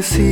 decir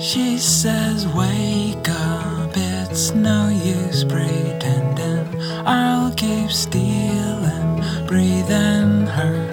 She says, Wake up, it's no use pretending. I'll keep stealing, breathing her.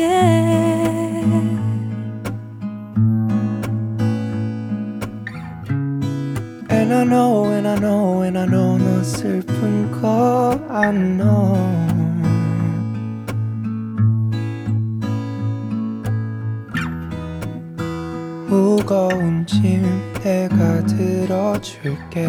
게 And I know and I know and I know 너 슬픈 거 I know 무거운 짐 내가 들어줄게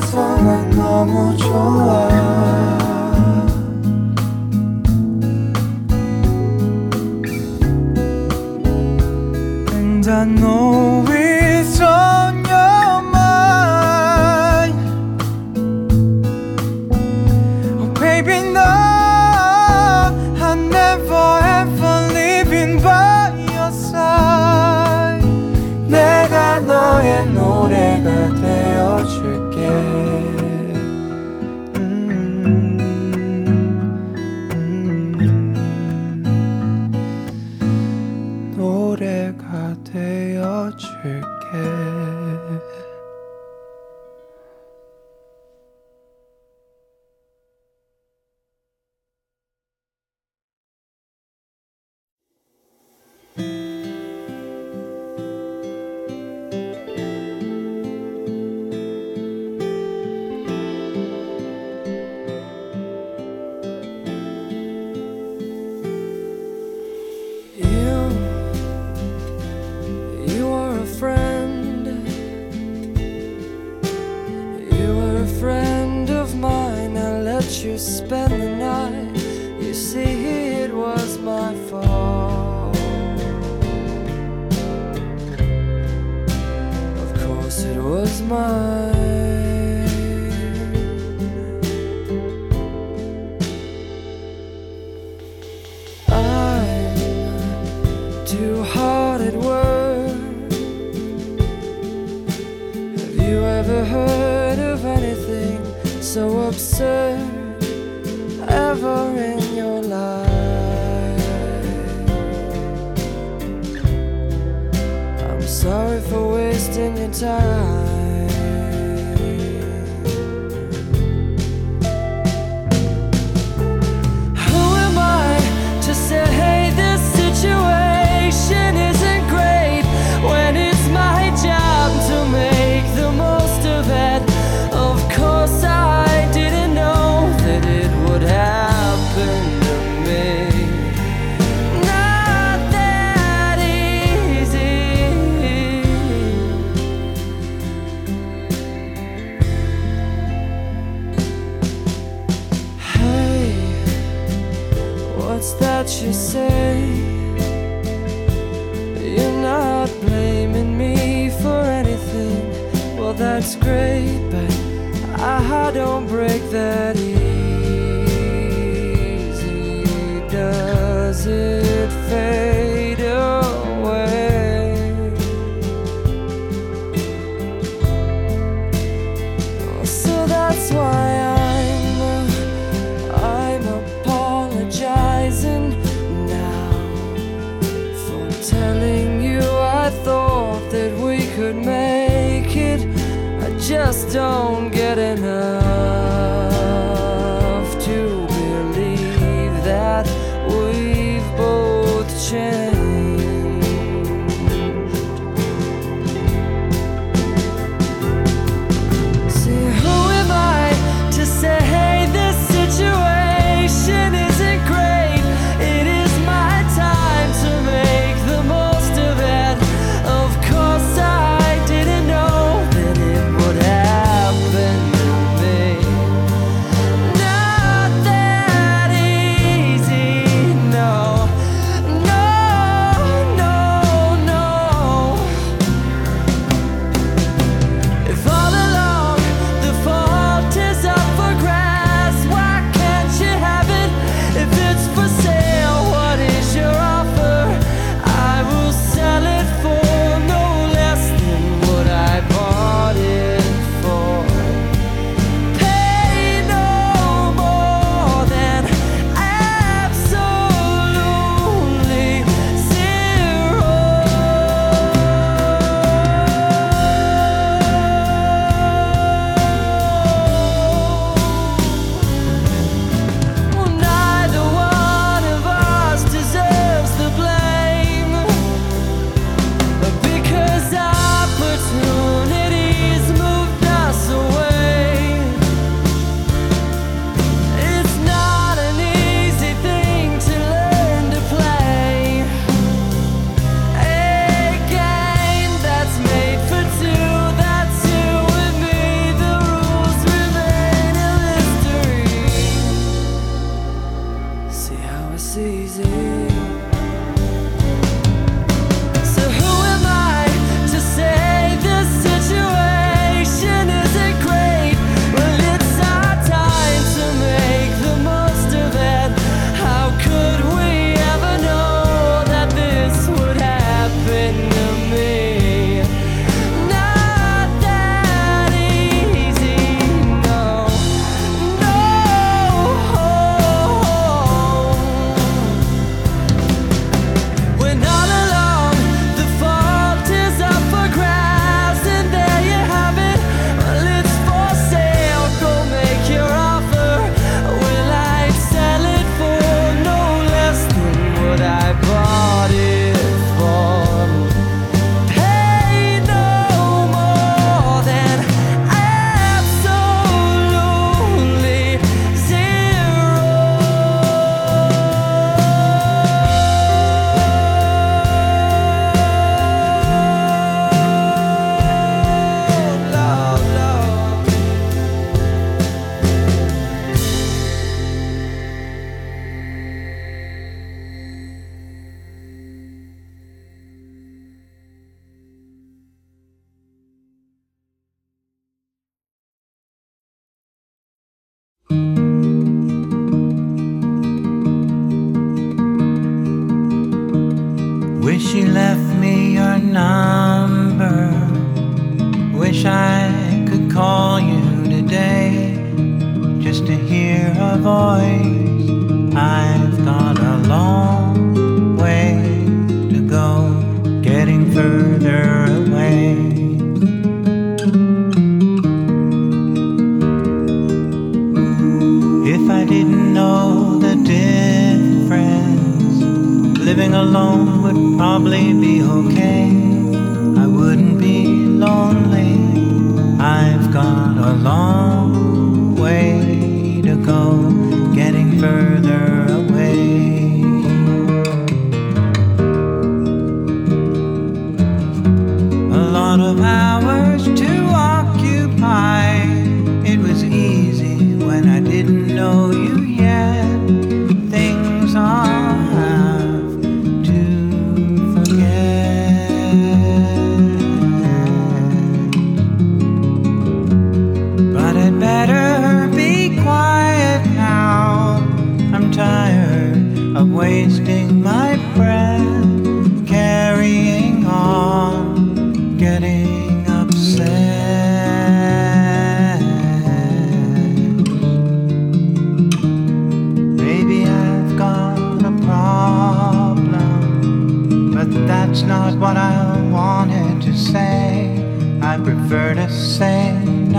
같아서 난 너무 좋아. And I know don't break that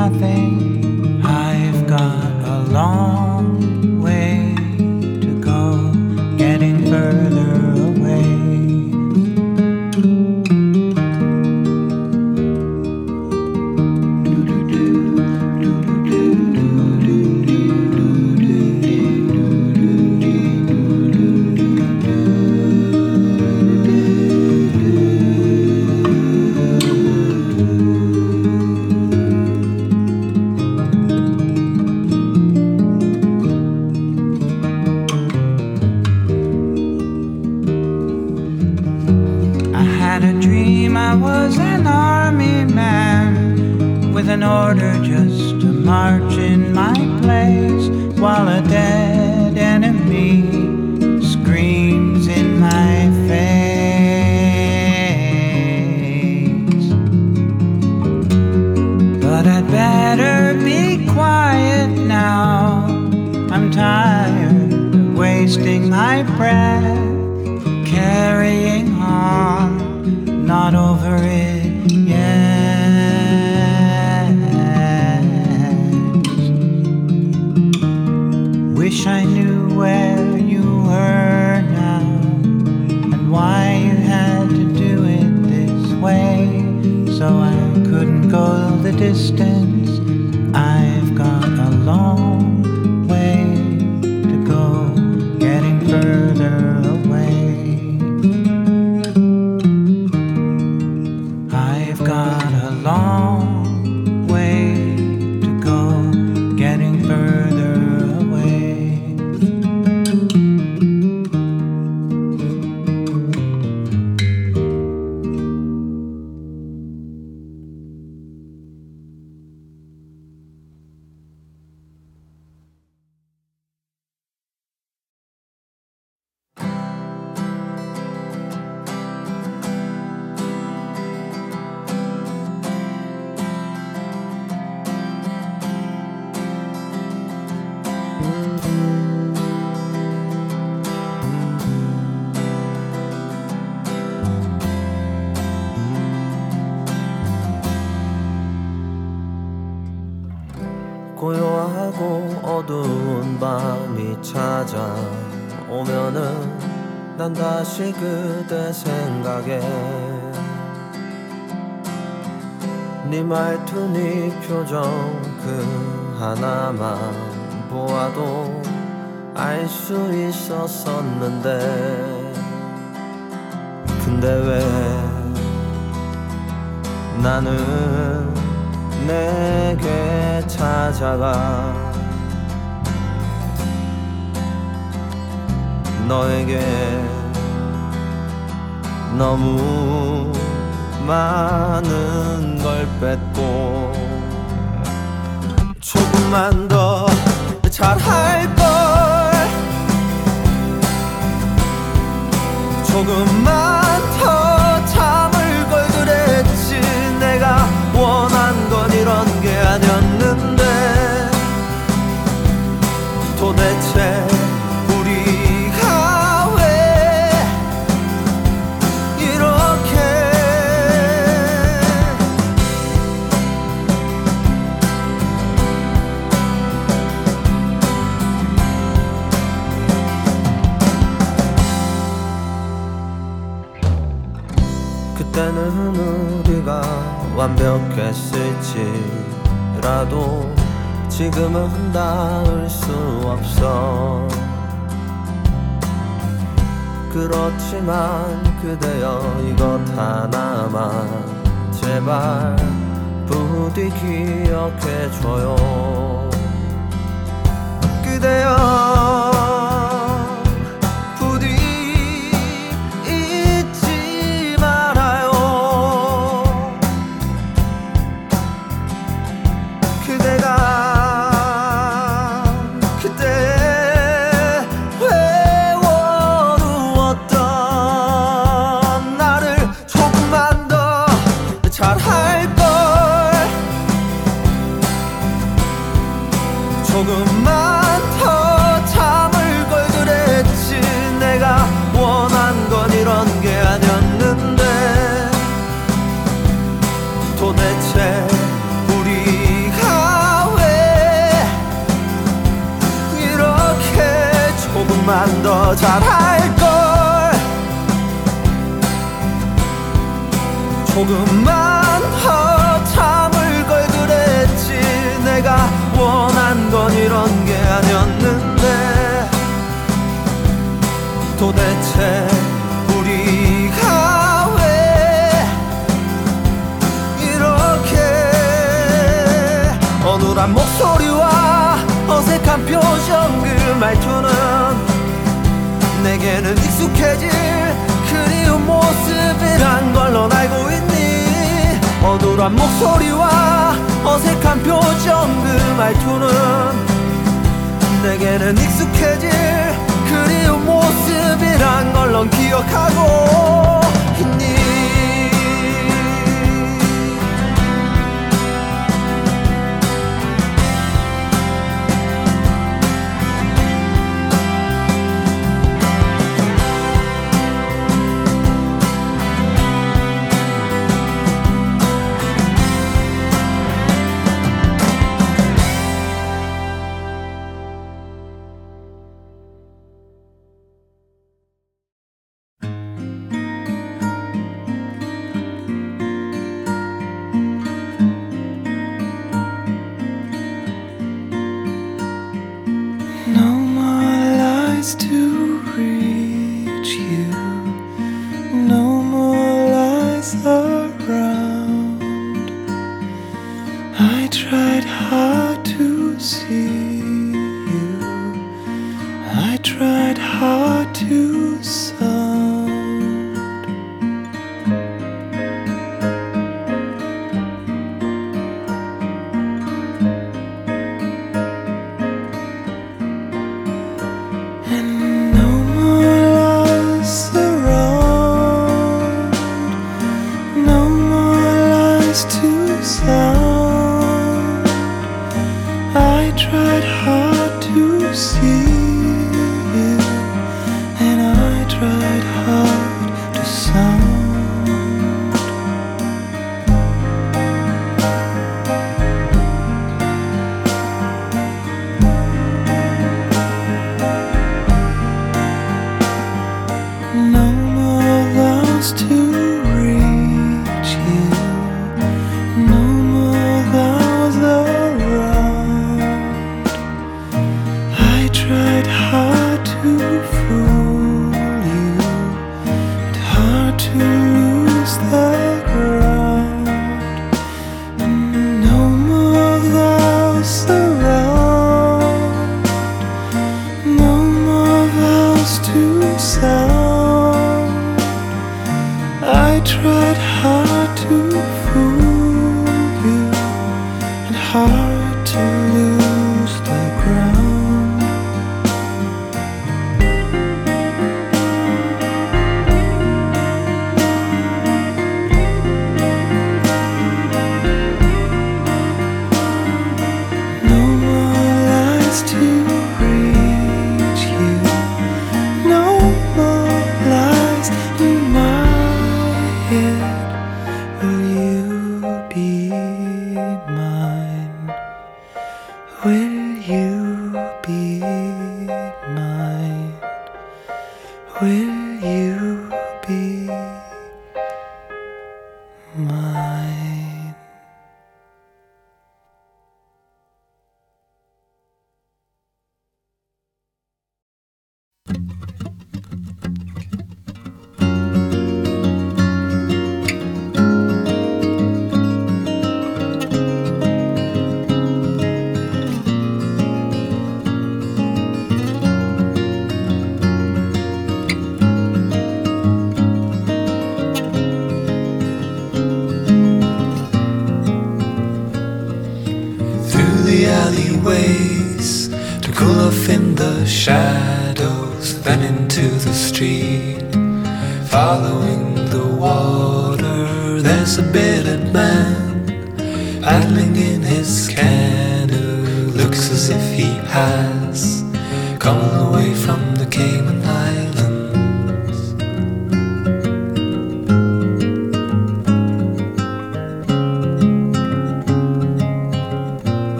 nothing. 하나만 보아도 알 수 있었었는데. 근데 왜 나는 내게 찾아가? 너에게 너무 많은 걸 뺏고 조금만 더 잘할 걸. 조금만 더 참을 걸 그랬지. 내가 원한 건 이런 게 아니었는데. 도대체 때는 우리가 완벽했을지라도 지금은 닿을 수 없어. 그렇지만 그대여 이것 하나만 제발 부디 기억해줘요. 그대여 답답한 표정 그 말투는 내게는 익숙해질 그리운 모습이란 걸로 알고 있니? 어두운 목소리와 어색한 표정 그 말투는 내게는 익숙해질 그리운 모습이란 걸로 기억하고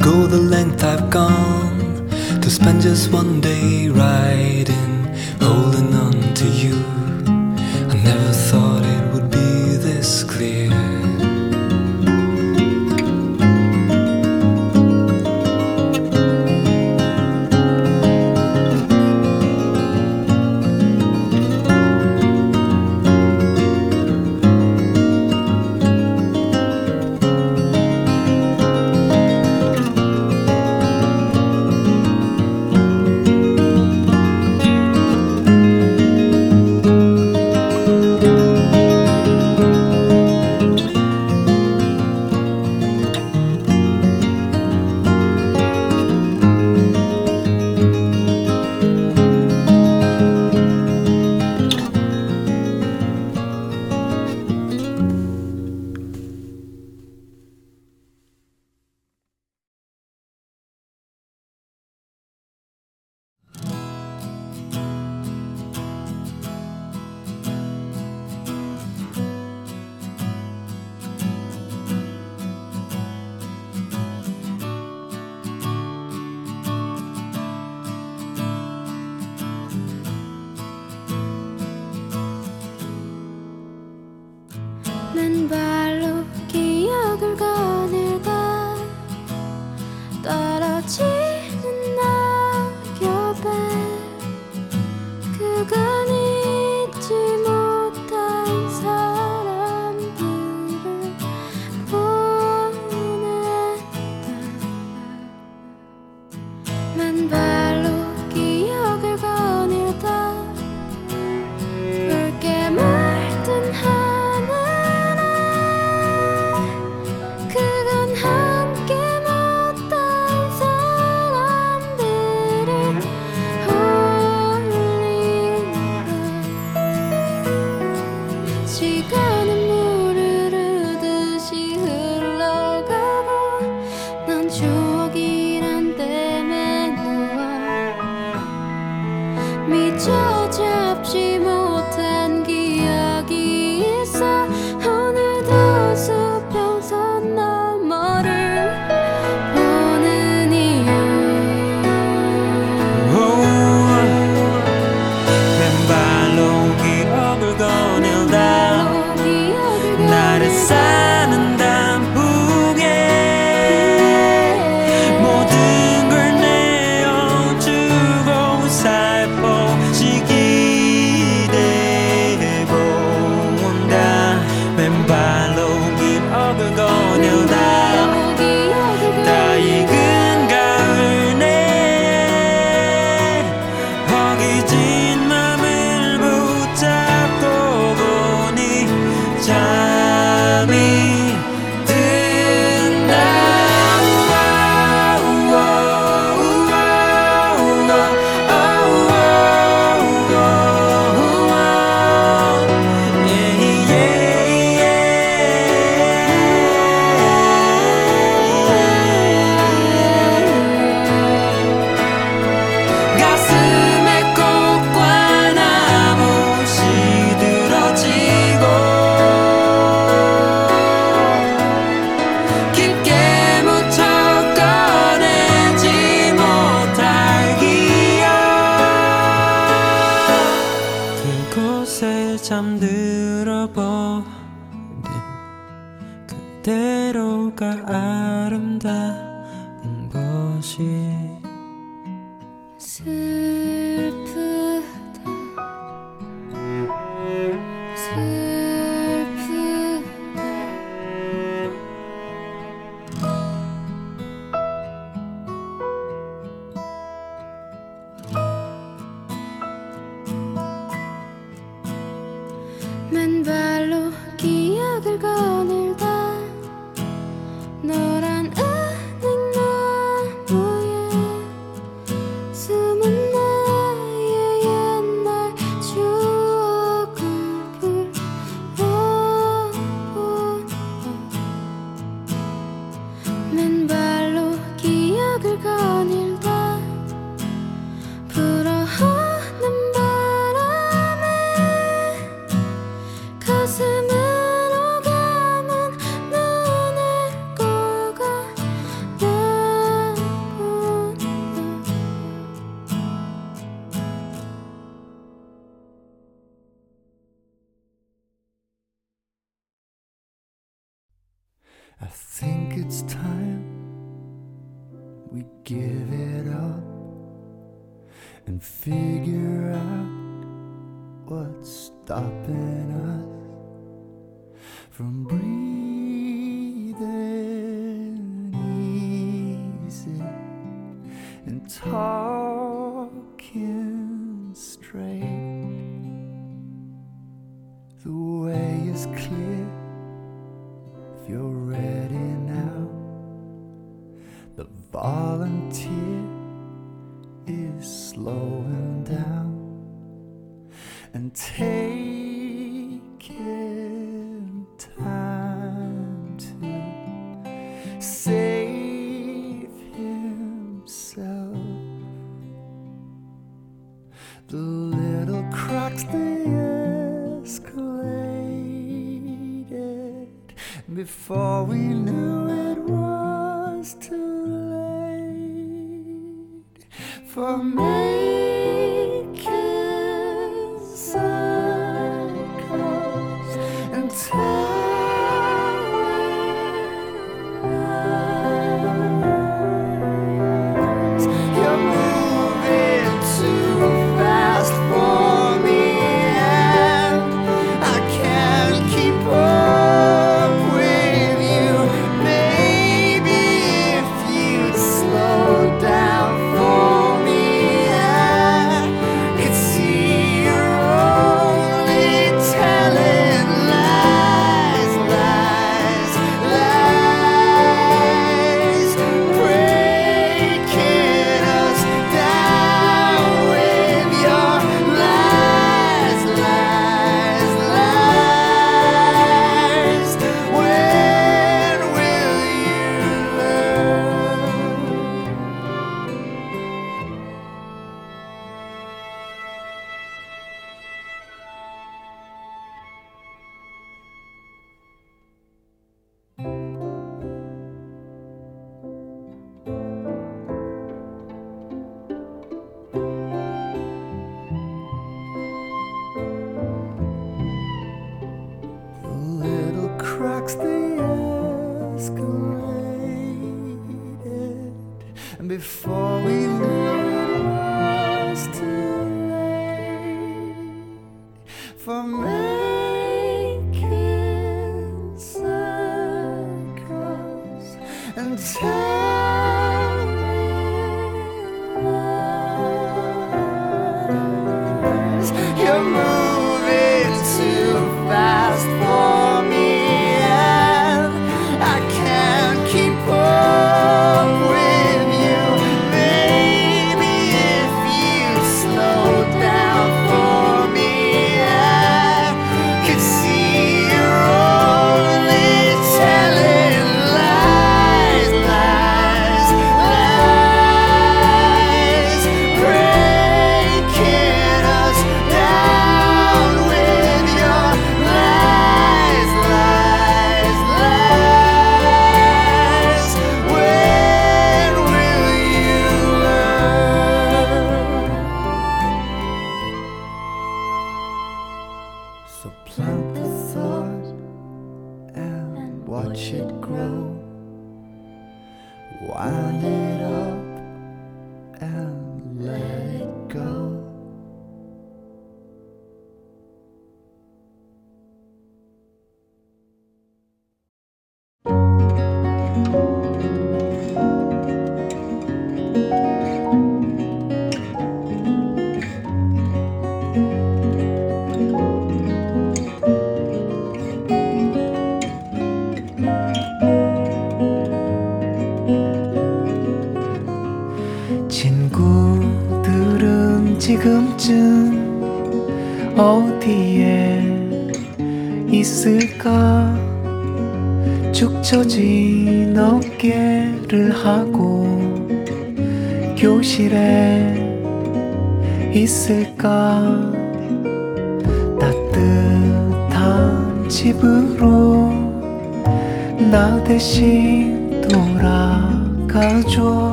Go the length I've gone to spend just one day riding, holding on to you.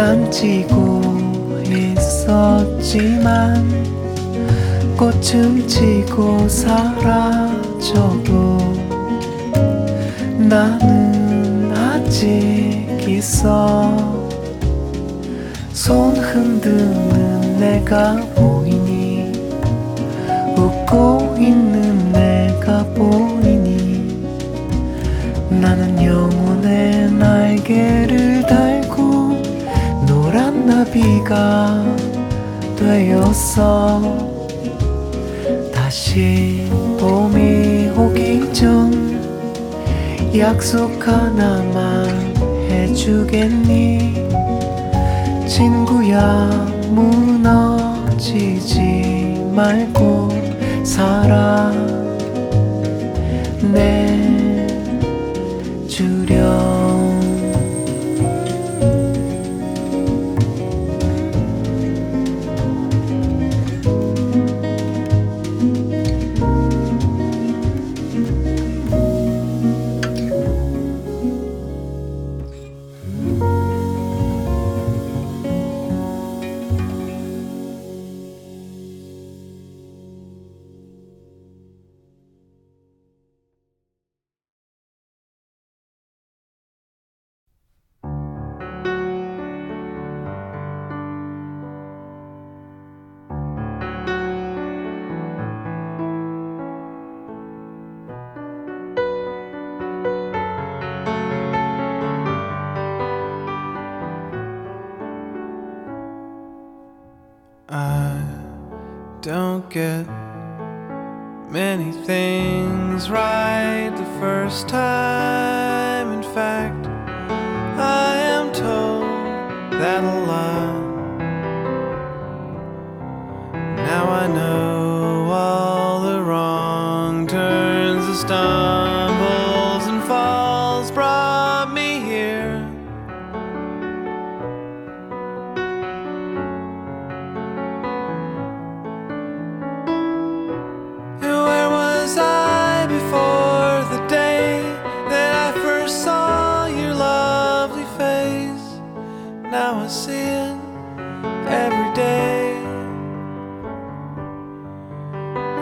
남지고 있었지만 꽃은 지고 사라져도 나는 아직 있어. 손 흔드는 내가 보이니? 웃고 있는 내가 보이니? 나는 영혼의 날개를 달 비가 되었어 다시 봄이 오기 전 약속 하나만 해주겠니? 친구야 무너지지 말고 살아.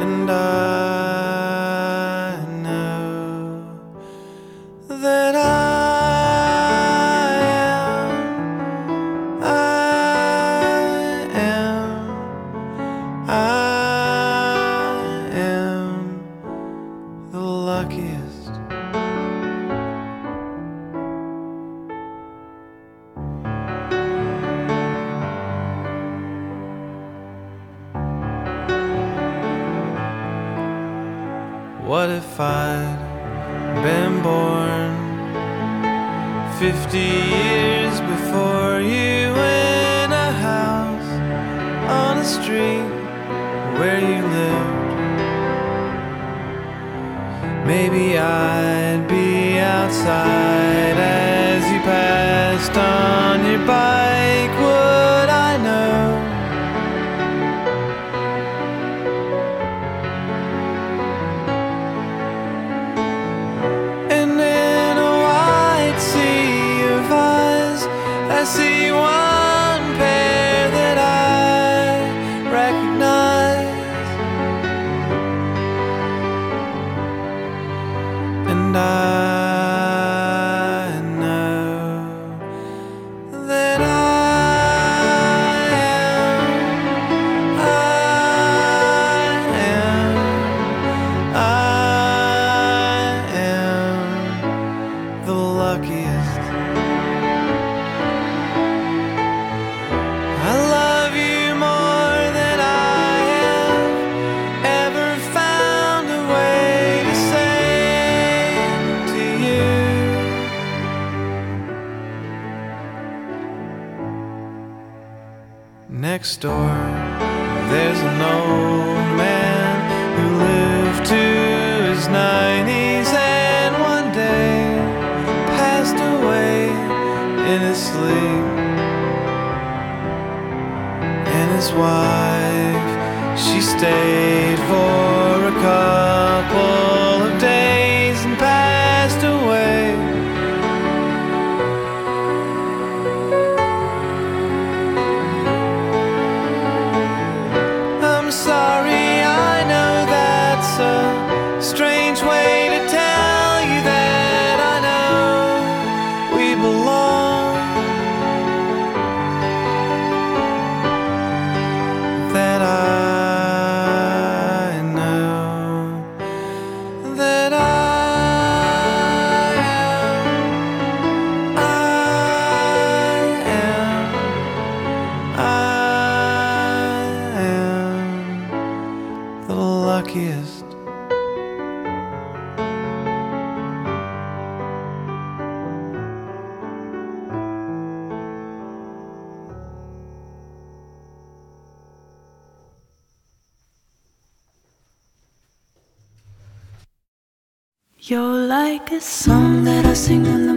and I a song that I sing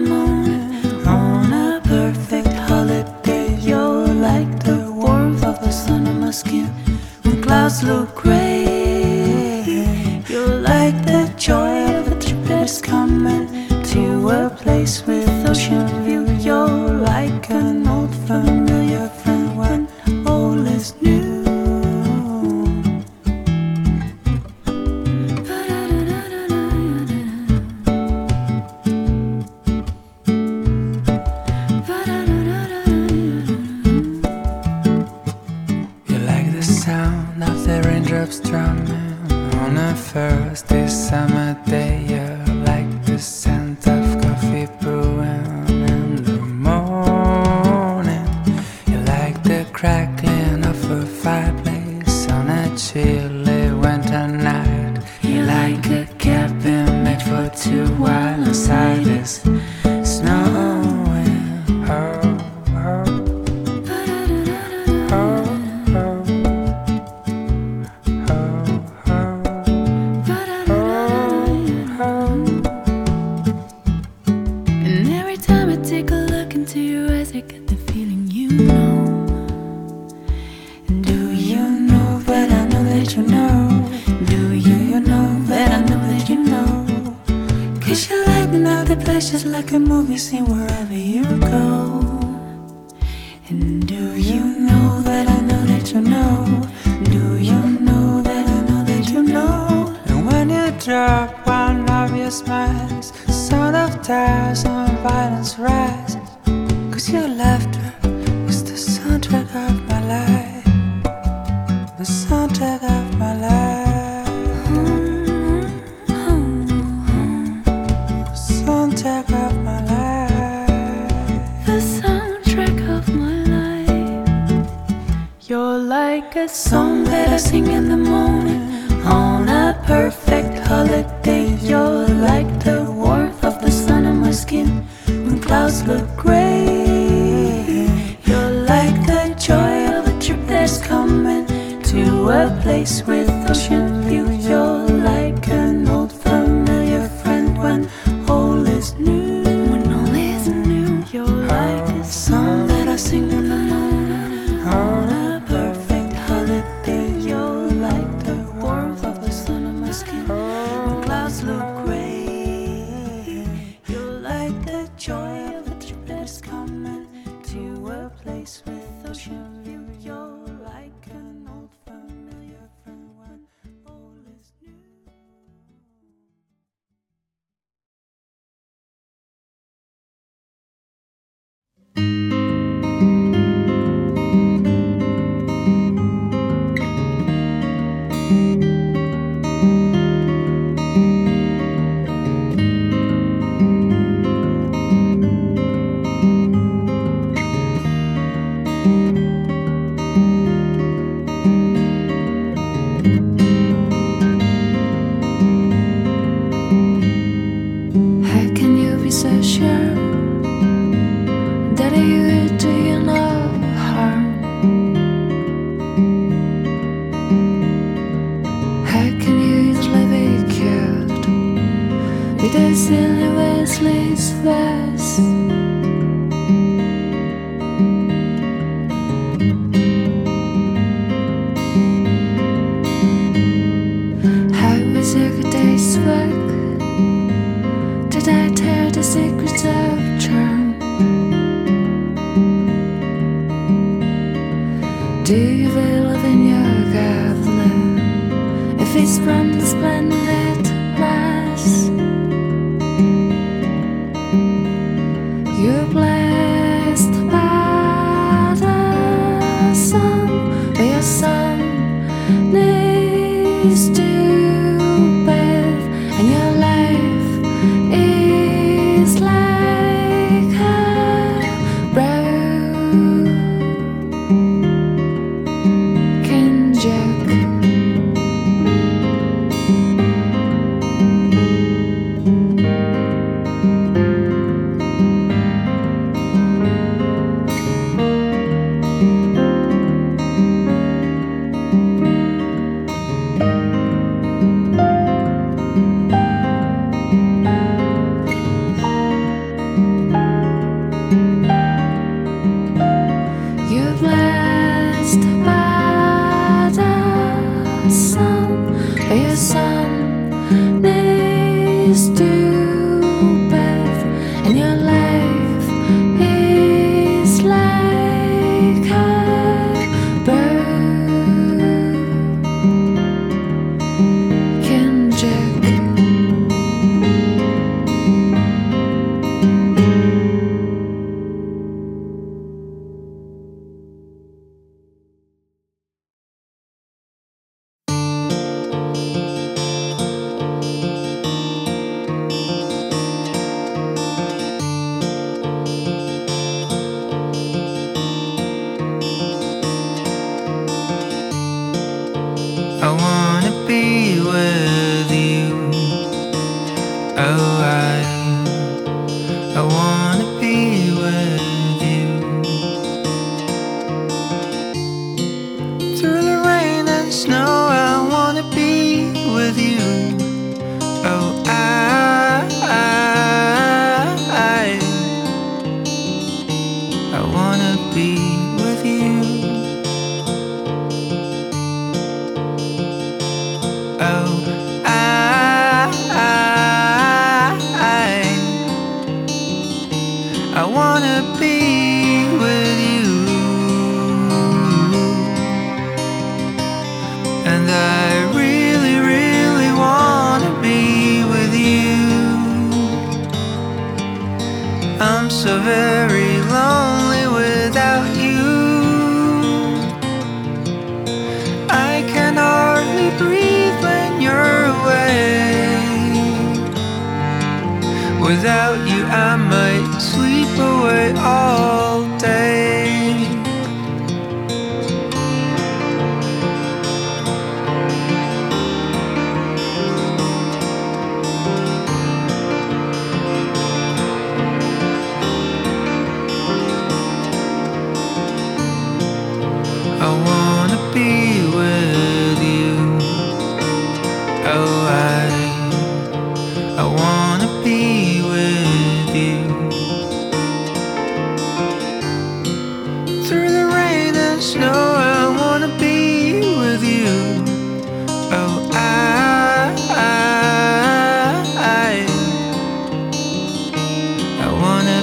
day you're like the warmth of the sun on my skin when clouds look gray. You're like the joy of a trip that's coming to a place with ocean.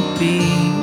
Be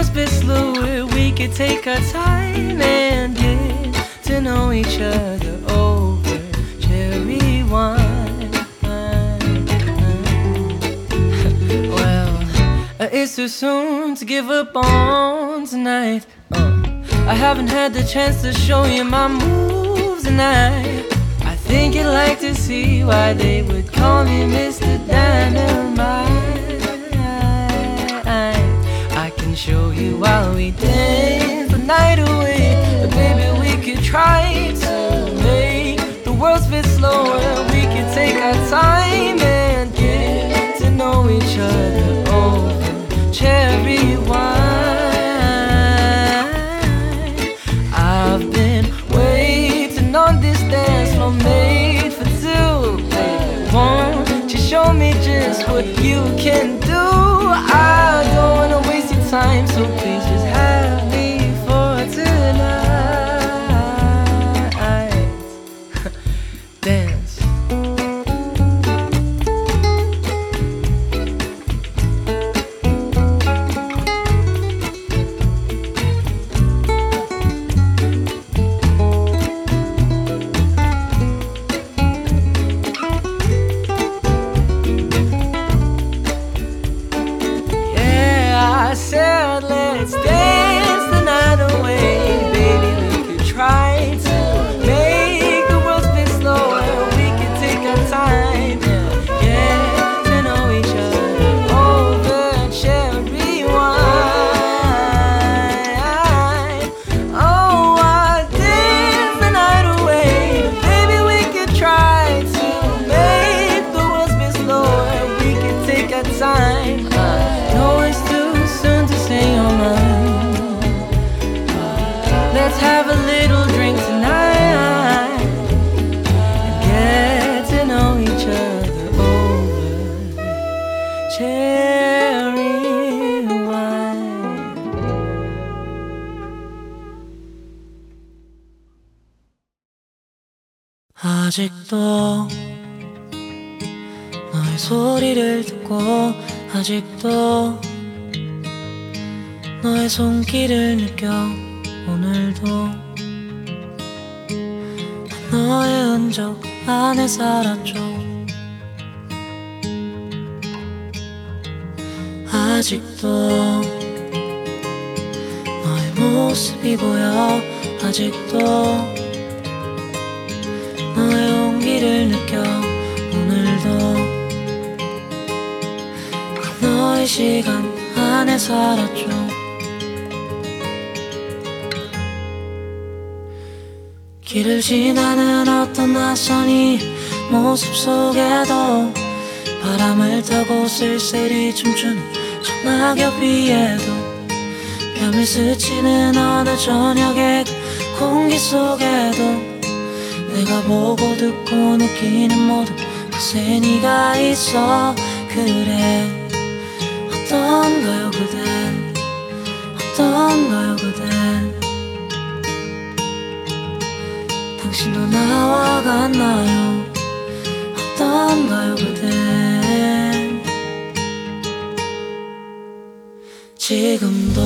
the world's best slower. We could take our time and get to know each other over cherry wine. well, it's too soon to give up on tonight. Uh, I haven't had the chance to show you my moves tonight. I think you'd like to see why they would call me Mr. Dynamite. Show you while we dance the night away. But baby, we could try to make the world spin slower. We could take our time and get to know each other over cherry wine. I've been waiting on this dance floor made for two. Baby, won't you show me just what you can do? I 손길을 느껴 오늘도 너의 흔적 안에 살았죠. 아직도 너의 모습이 보여. 아직도 너의 온기를 느껴 오늘도 너의 시간 안에 살았죠 길을 지나는 어떤 낯선이 모습 속에도 바람을 타고 쓸쓸히 춤추는 저 낙엽 위에도 뺨을 스치는 어느 저녁의 그 공기 속에도 내가 보고 듣고 느끼는 모든 곳에 네가 있어 그래. 어떤가요 그댄 어떤가요 그댄 당신도 나와 같나요? 어떤가요 그댄 지금도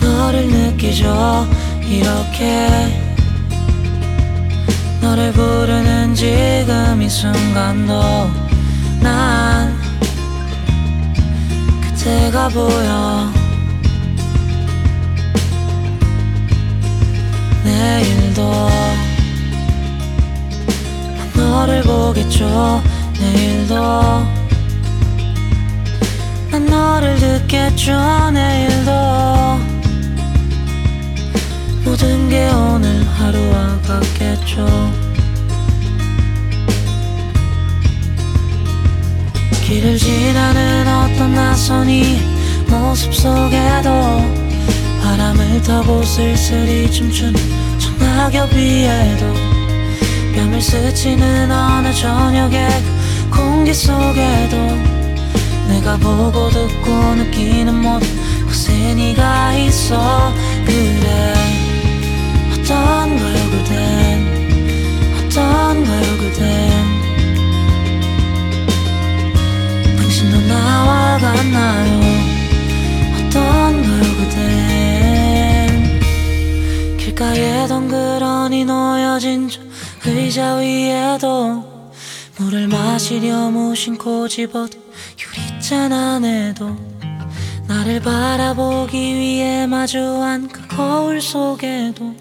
너를 느끼죠? 이렇게 너를 부르는 지금 이 순간도 난 그때가 보여 내일도 난 너를 보겠죠 내일도. 난 있겠죠 내일도. 모든 게 오늘 하루와 같겠죠. 길을 지나는 어떤 낯선 이 모습 속에도 바람을 타고 쓸쓸히 청 낙엽 위에도 뺨을 스치는 어느 저녁의 그 공기 속에도 내가 보고 듣고 느끼는 모든 곳에 네가 있어. 그래 어떤가요 그댄 어떤가요 그댄. 당신도 나와 같나요? 어떤가요 그댄 길가에 덩그러니 놓여진 저 의자 위에도 물을 마시려 무심코 집어든 유리잔 안에도 나를 바라보기 위해 마주한 그 거울 속에도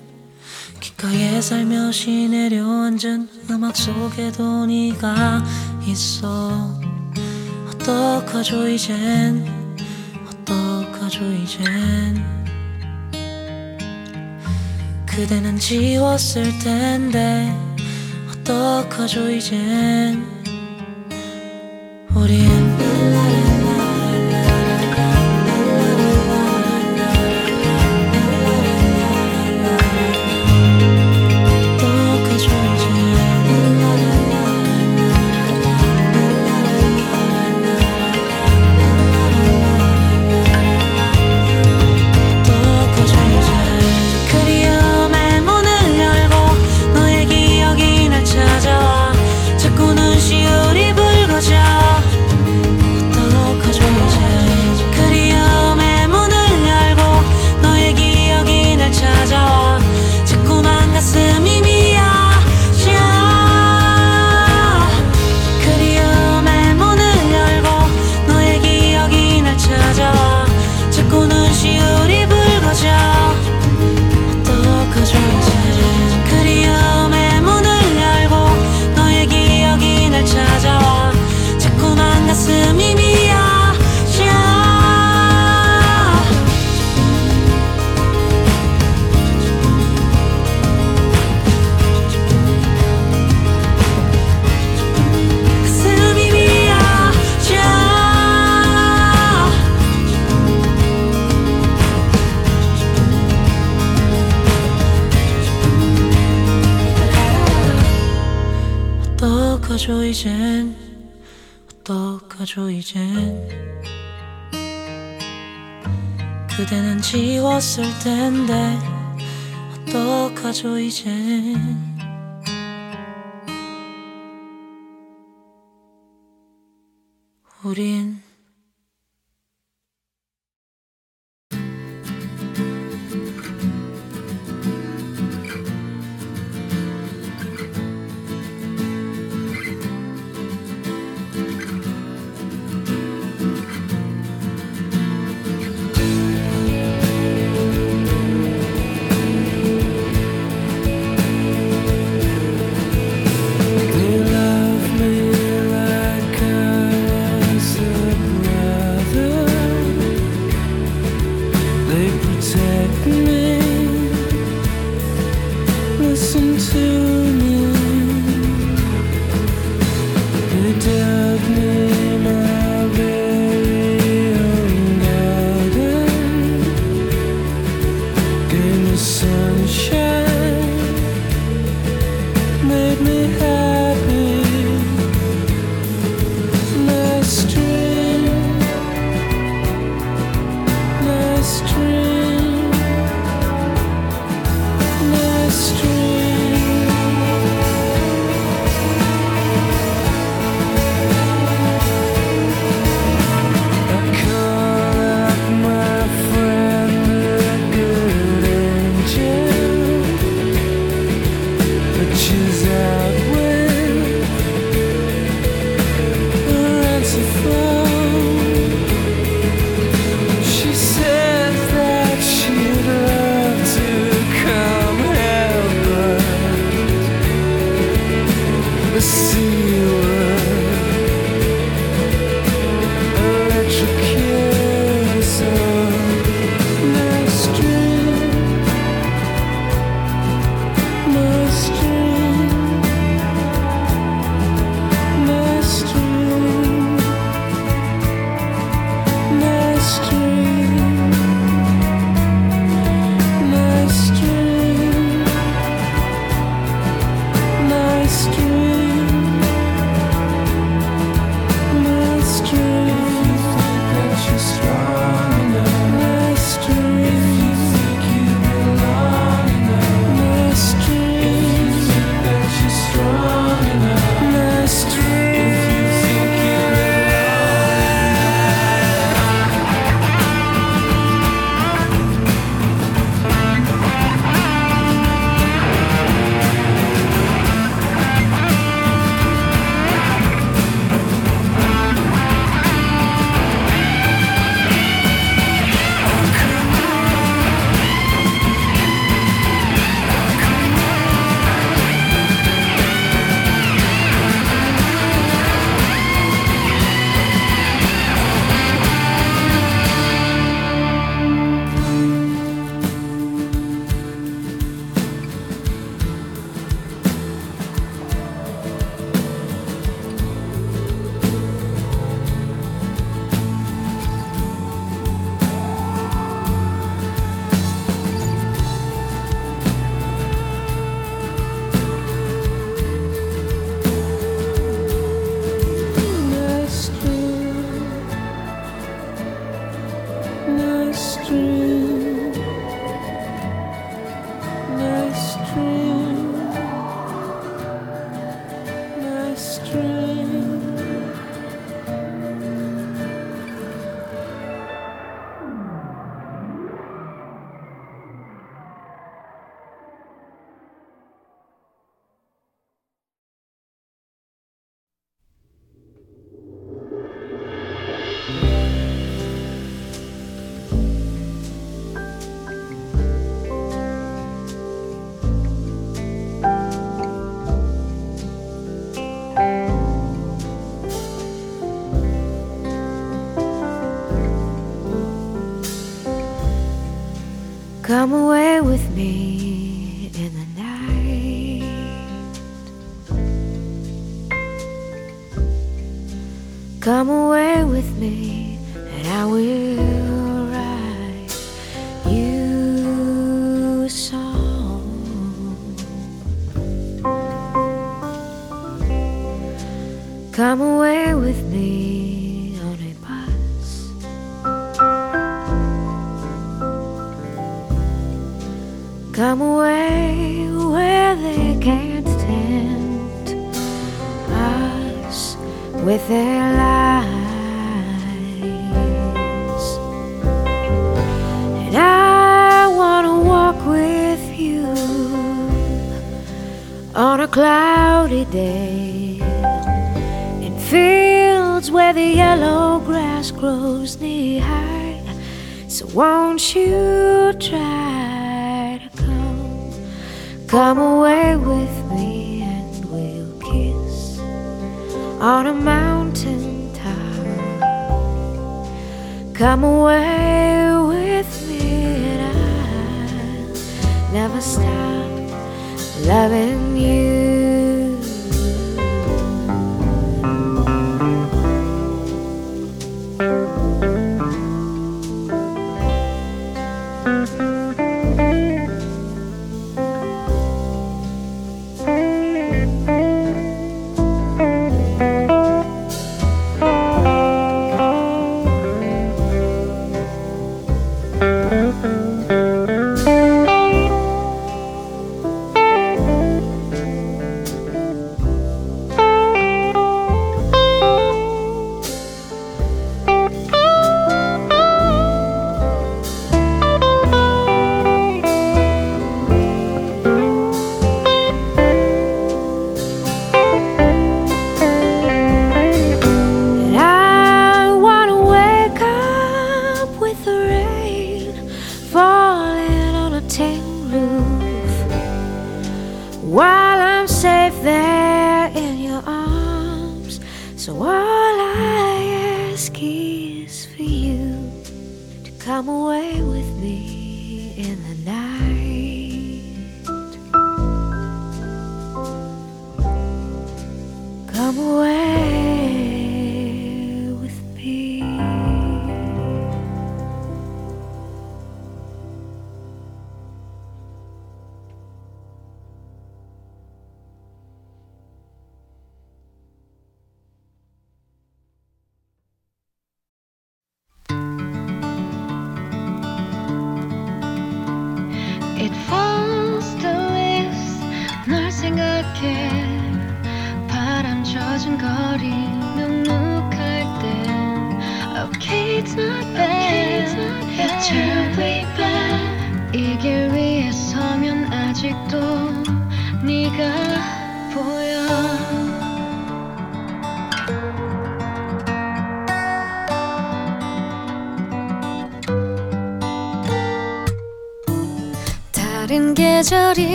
귓가에 살며시 내려앉은 음악 속에도 네가 있어. 어떡하죠 이젠? 어떡하죠 이젠 그대는 지웠을 텐데 어떡하죠 이젠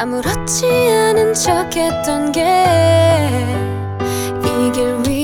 아무렇지 않은 척 했던 게 이길 위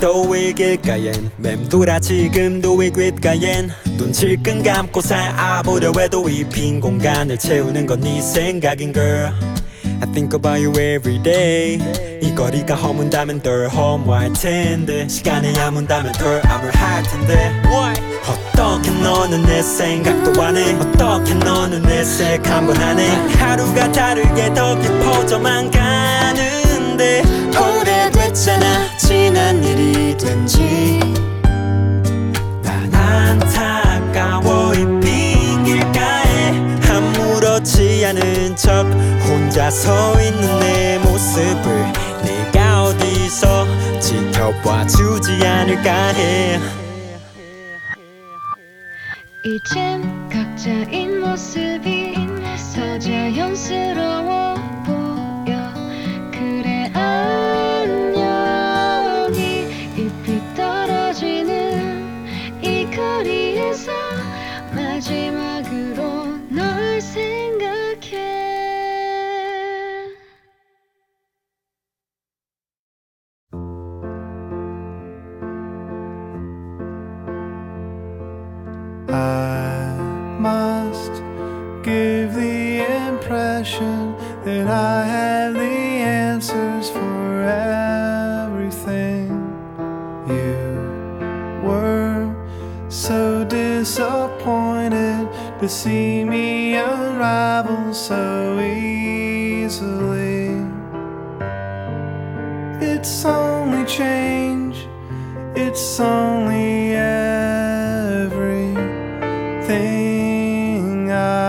도이 길가엔 맴돌아 지금도 이 귓가엔. 눈 질끈 감고 살아보려 해도 이 빈 공간을 채우는 건 네 생각인 girl. I think about you every day. 이 거리가 허문다면 덜 허무할 텐데 시간을 야문다면 덜 암울할 텐데. 어떻게 너는 내 생각도 안해? 어떻게 너는 내색 한번 안해? 하루가 다르게 더 깊어져만 가는 데 오래됐잖아. 지난 일이든지. 난 안타까워 이빈 길가에. 아무렇지 않은 척 혼자 서 있는 내 모습을 내가 어디서 지켜봐 주지 않을까 해. 이젠 각자인 모습이 더 자연스러워 I have the answers for everything. You were so disappointed to see me unravel so easily. It's only change, it's only everything I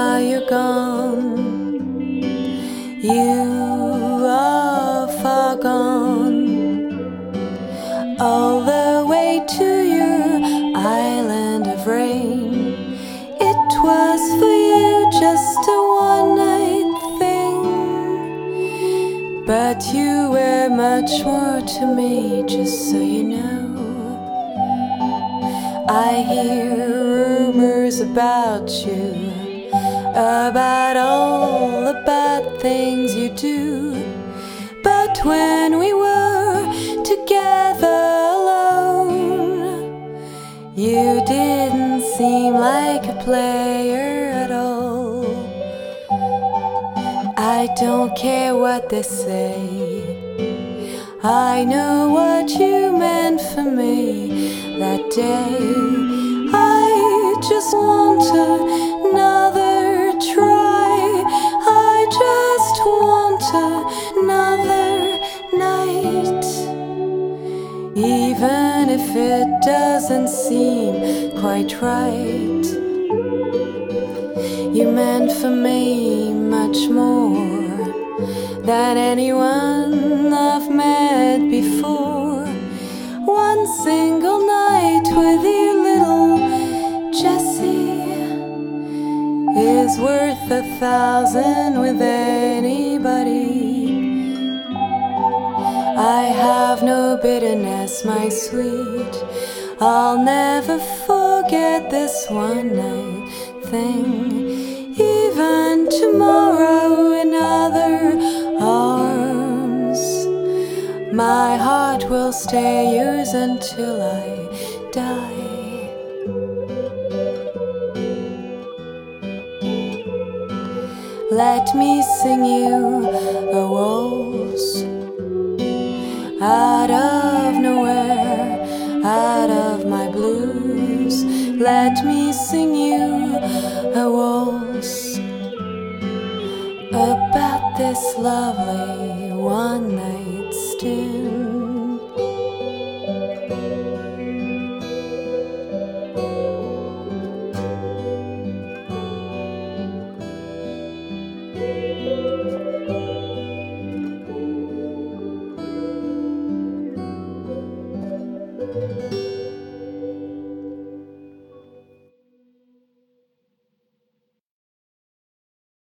Now you're gone. You are far gone. All the way to your island of rain. It was for you just a one night thing. But you were much more to me, just so you know. I hear rumors about you, about all the bad things you do. But when we were together alone, you didn't seem like a player at all. I don't care what they say. I know what you meant for me that day. I just want another it doesn't seem quite right. You meant for me much more than anyone I've met before. One single night with you, little Jessie, is worth a thousand with anybody. I have no bitterness, my sweet. I'll never forget this one night thing. Even tomorrow in other arms, my heart will stay yours until I die. Let me sing you a waltz out of nowhere, out of my blues. Let me sing you a waltz about this lovely one night.